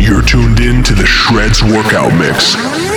You're tuned in to the Shreds Workout Mix.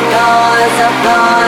Applause, applause,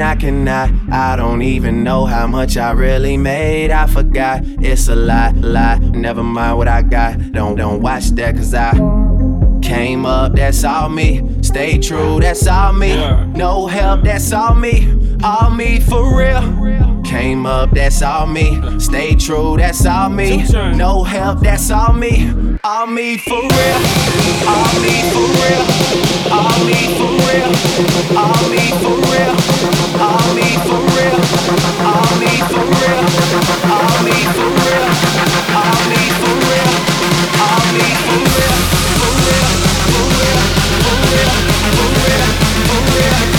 I cannot. I don't even know how much I really made. I forgot, it's a lot, lot. Never mind what I got. Don't, don't watch that, cause I came up, that's all me. Stay true, that's all me. No help, that's all me. All me for real. Came up, that's all me. Stay true, that's all me. No help, that's all me. All me for real. All me for real. All me for real. All me for real. All me for real. All me for real. All me for real. All me for real. All me for. For real. For real. For real. For real. For real. For real.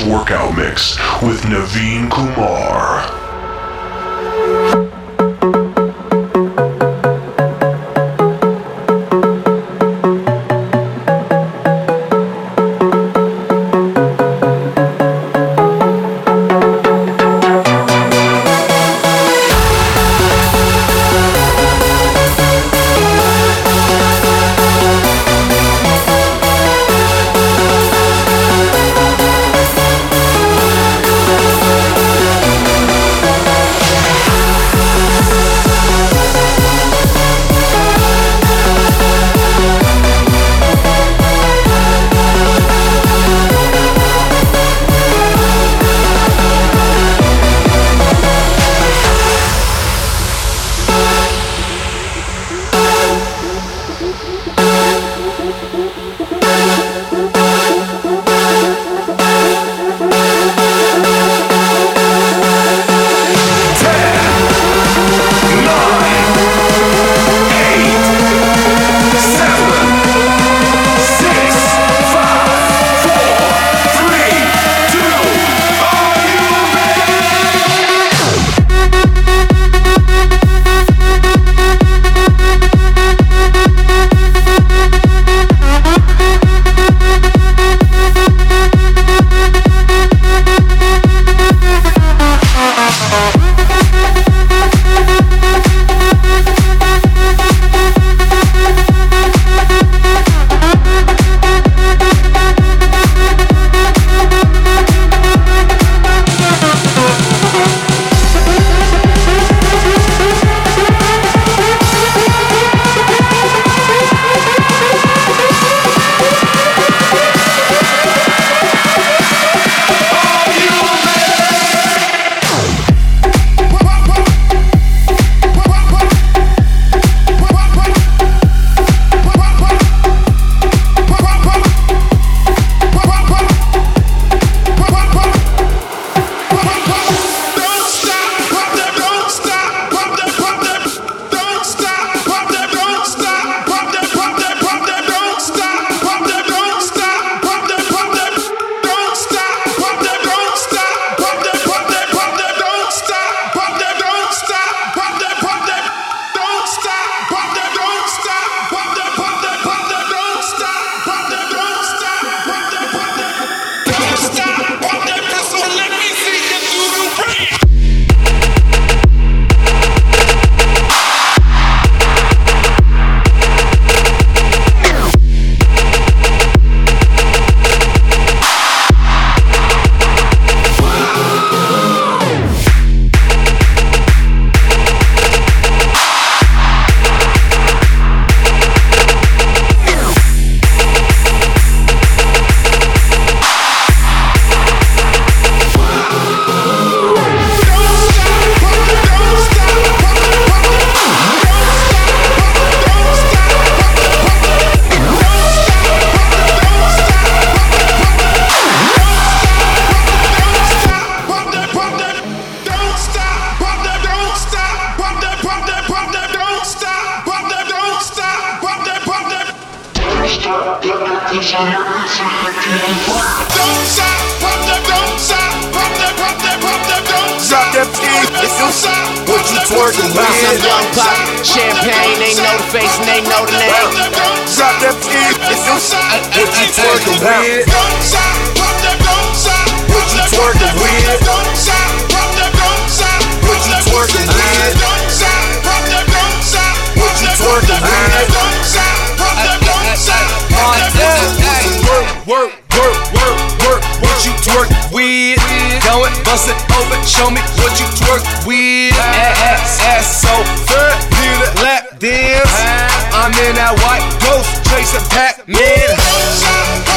Workout Mix with Naveen Kumar. What you twerking, bouncing young pop, champagne, they know the face and they know the name. Drop that pin, what you twerking with? What you twerking with? What you twerking with? What you twerking with? Work, work, work, work, work, what you twerking? with. Go and bust it open, show me what you twerk with. Ass, ass, so fat, need a lap dance. I'm in that white ghost, chasing Pac-Man.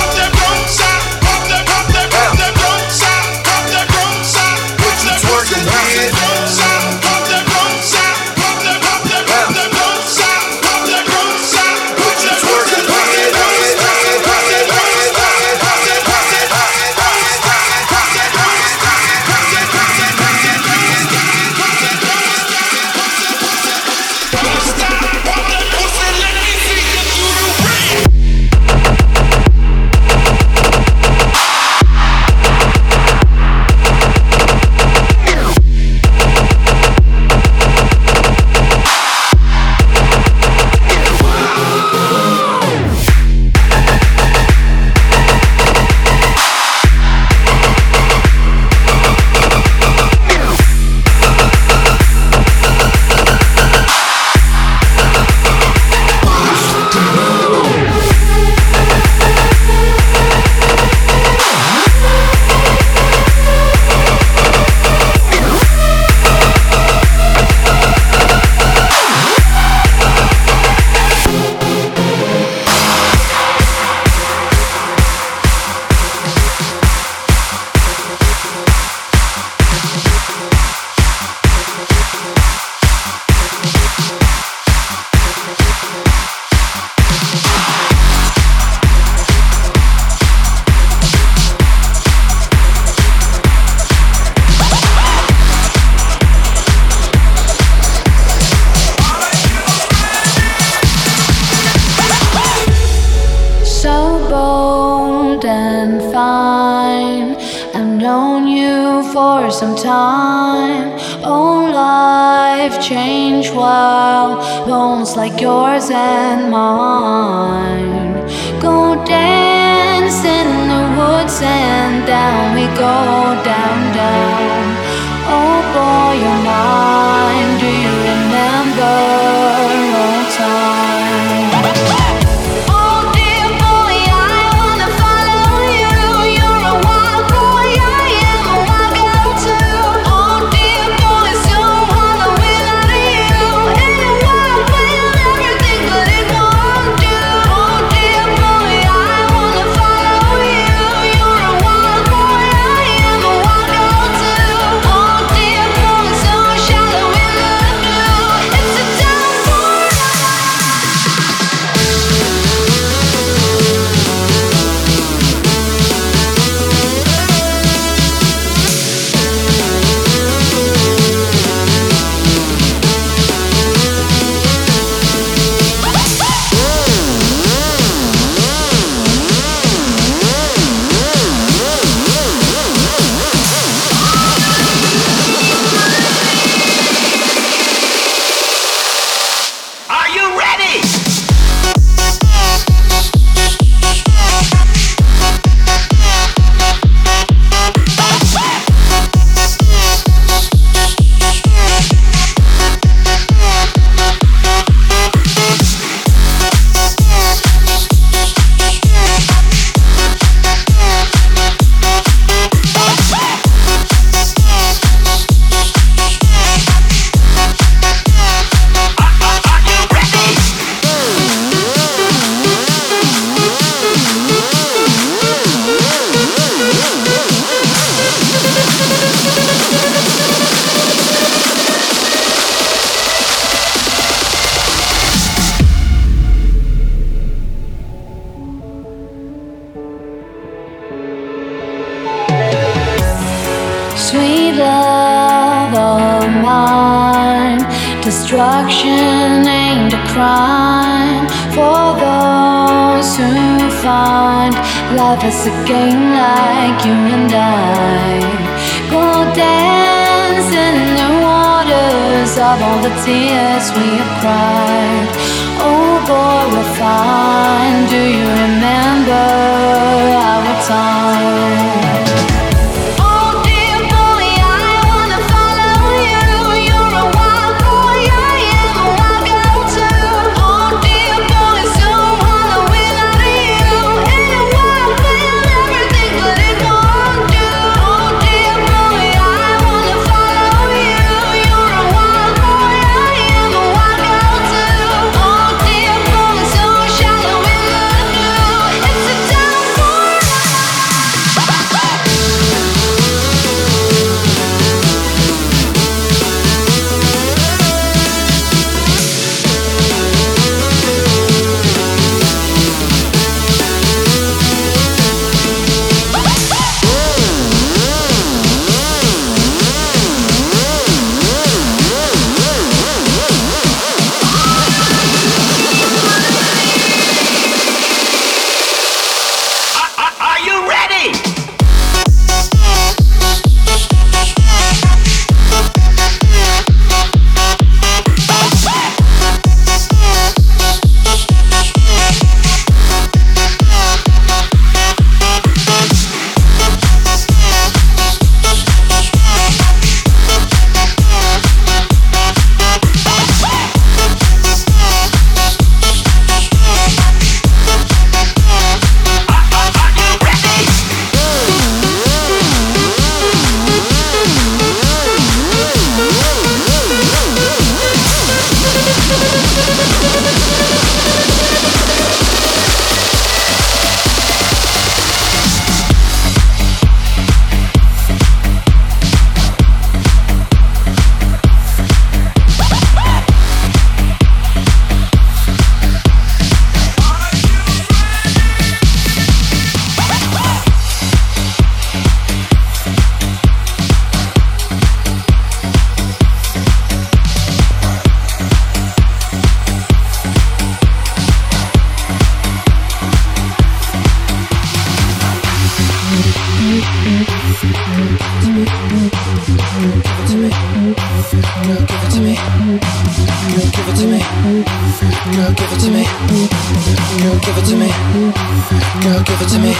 Girl, give it to me.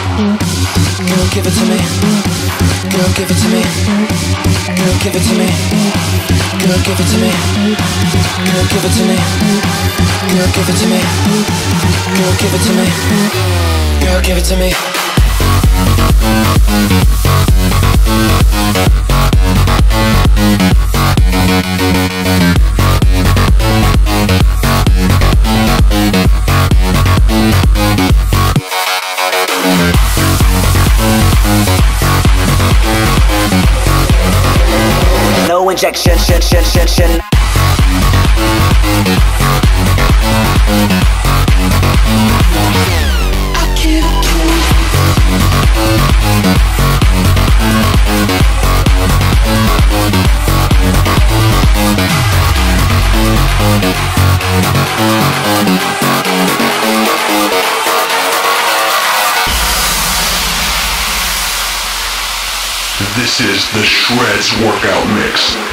Girl, give it to me. Girl, give it to me. Girl, give it to me. Girl, give it to me. Girl, give it to me. Girl, give it to me. Girl, give it to me. Girl, give it to me. injection, shin, shin, shin, shin. This is the Shreds Workout Mix.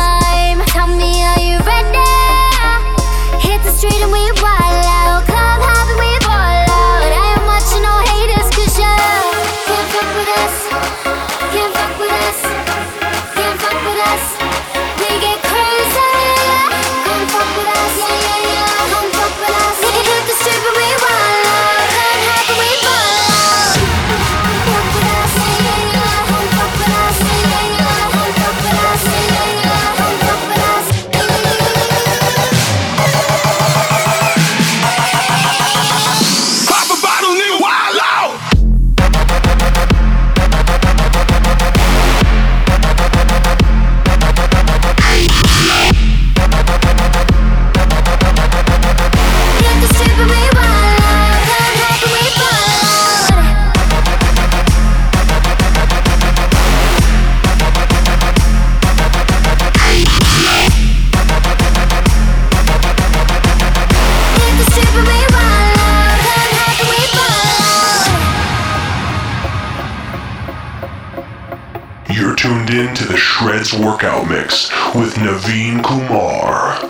time. Tell me, are you ready? Hit the street and we ride. Workout Mix with Naveen Kumar.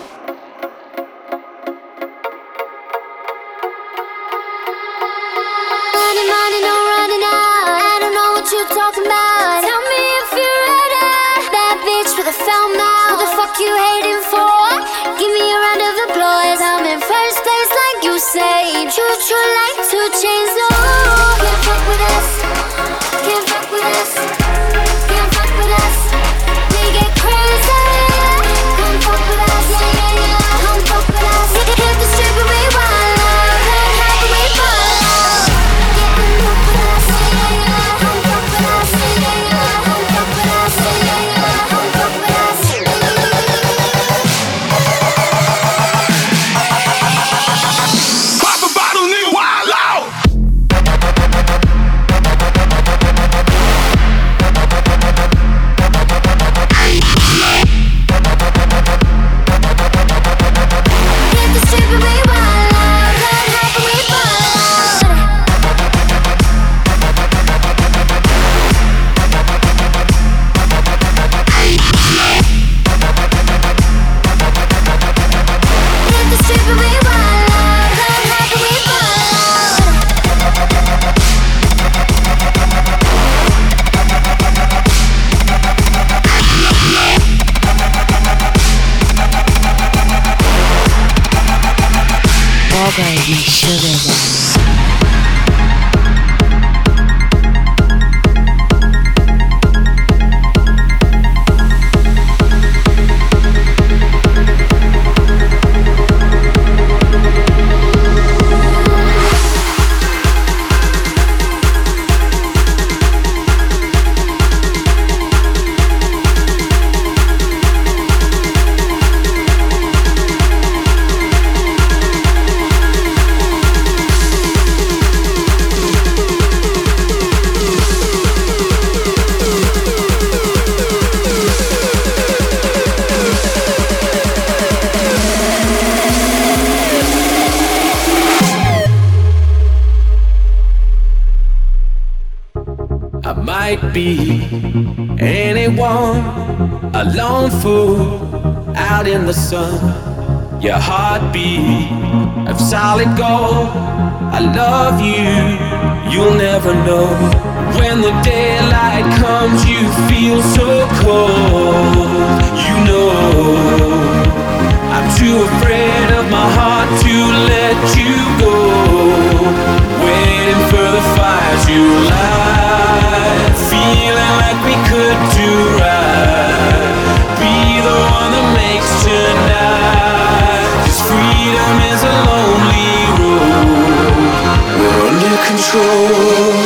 out in the sun. Your heartbeat of solid gold. I love you, you'll never know. When the daylight comes, you feel so cold. You know, I'm too afraid of my heart to let you go. Waiting for the fires you light, feeling like we could do right. control.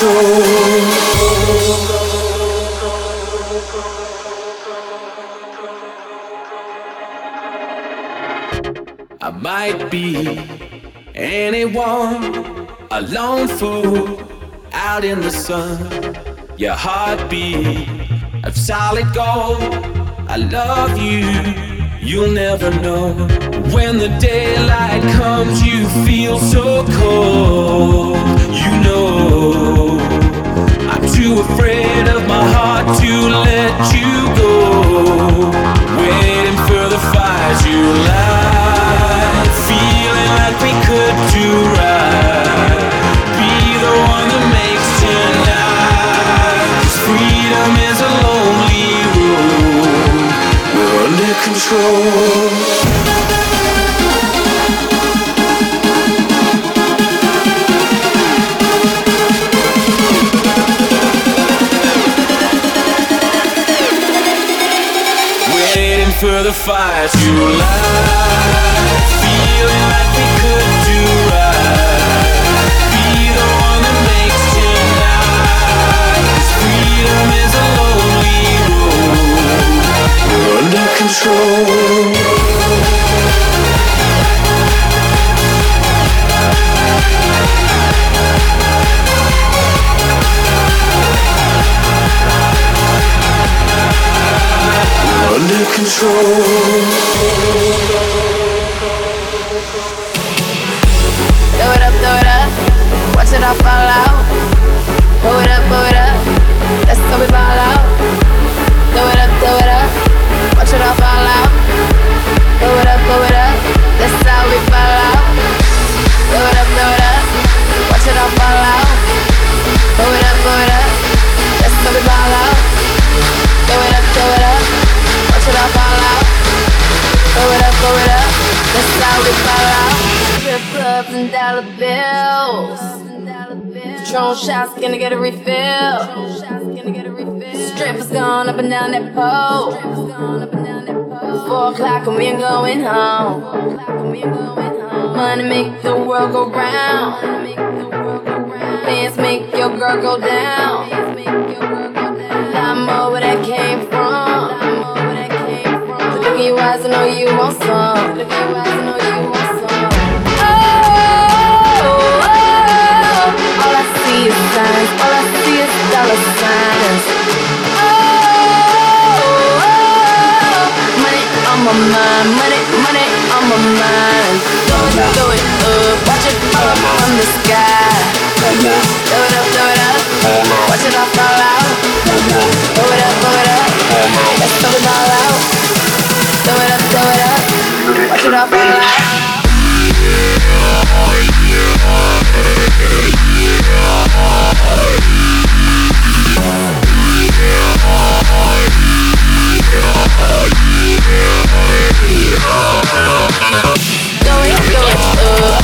I might be anyone, a lone fool out in the sun. Your heartbeat of solid gold. I love you, you'll never know. When the daylight comes, you feel so cold. You know, home. Money make the world go round. Bands make your girl go down. More where that came from. Look in your eyes, I know you want some. Eyes, I know you want some. Oh, oh, oh. all I see is signs. All I see is dollar signs. My mind. Money, money on my mind. Throw it, throw it up. Watch it fall from the sky. Throw it up, throw it up. Watch it all fall out. Throw it up, throw it up. Let's throw it all out. Throw it up, throw it up. Watch it all fall out. It up.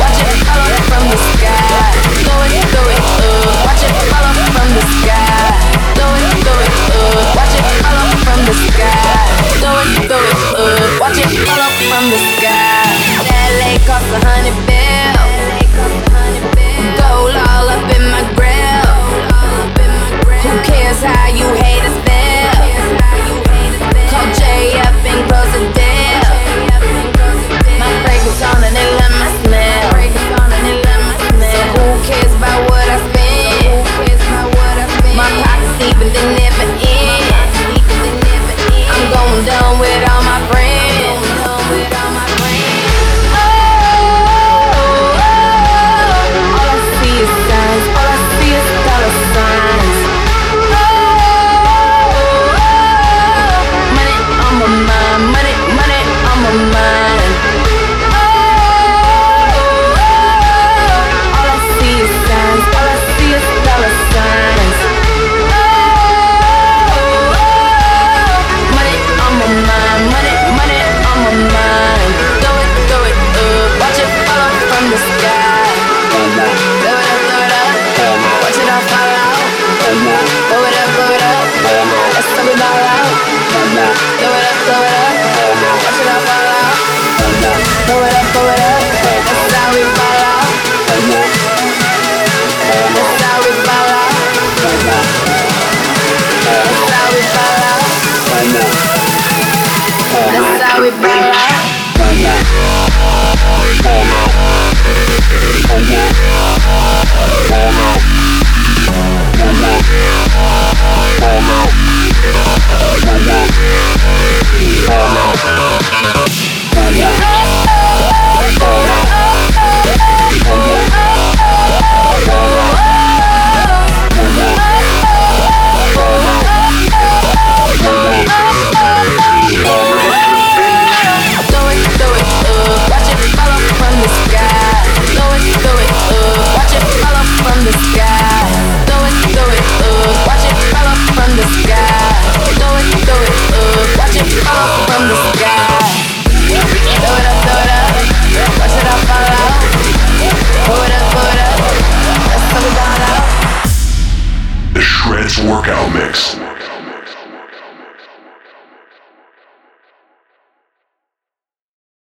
Watch it fall out from the sky. Up. Watch it fall out from the sky. Up. Watch it fall out from the sky. Up. Watch it fall out from the sky. That lake a hundred pockets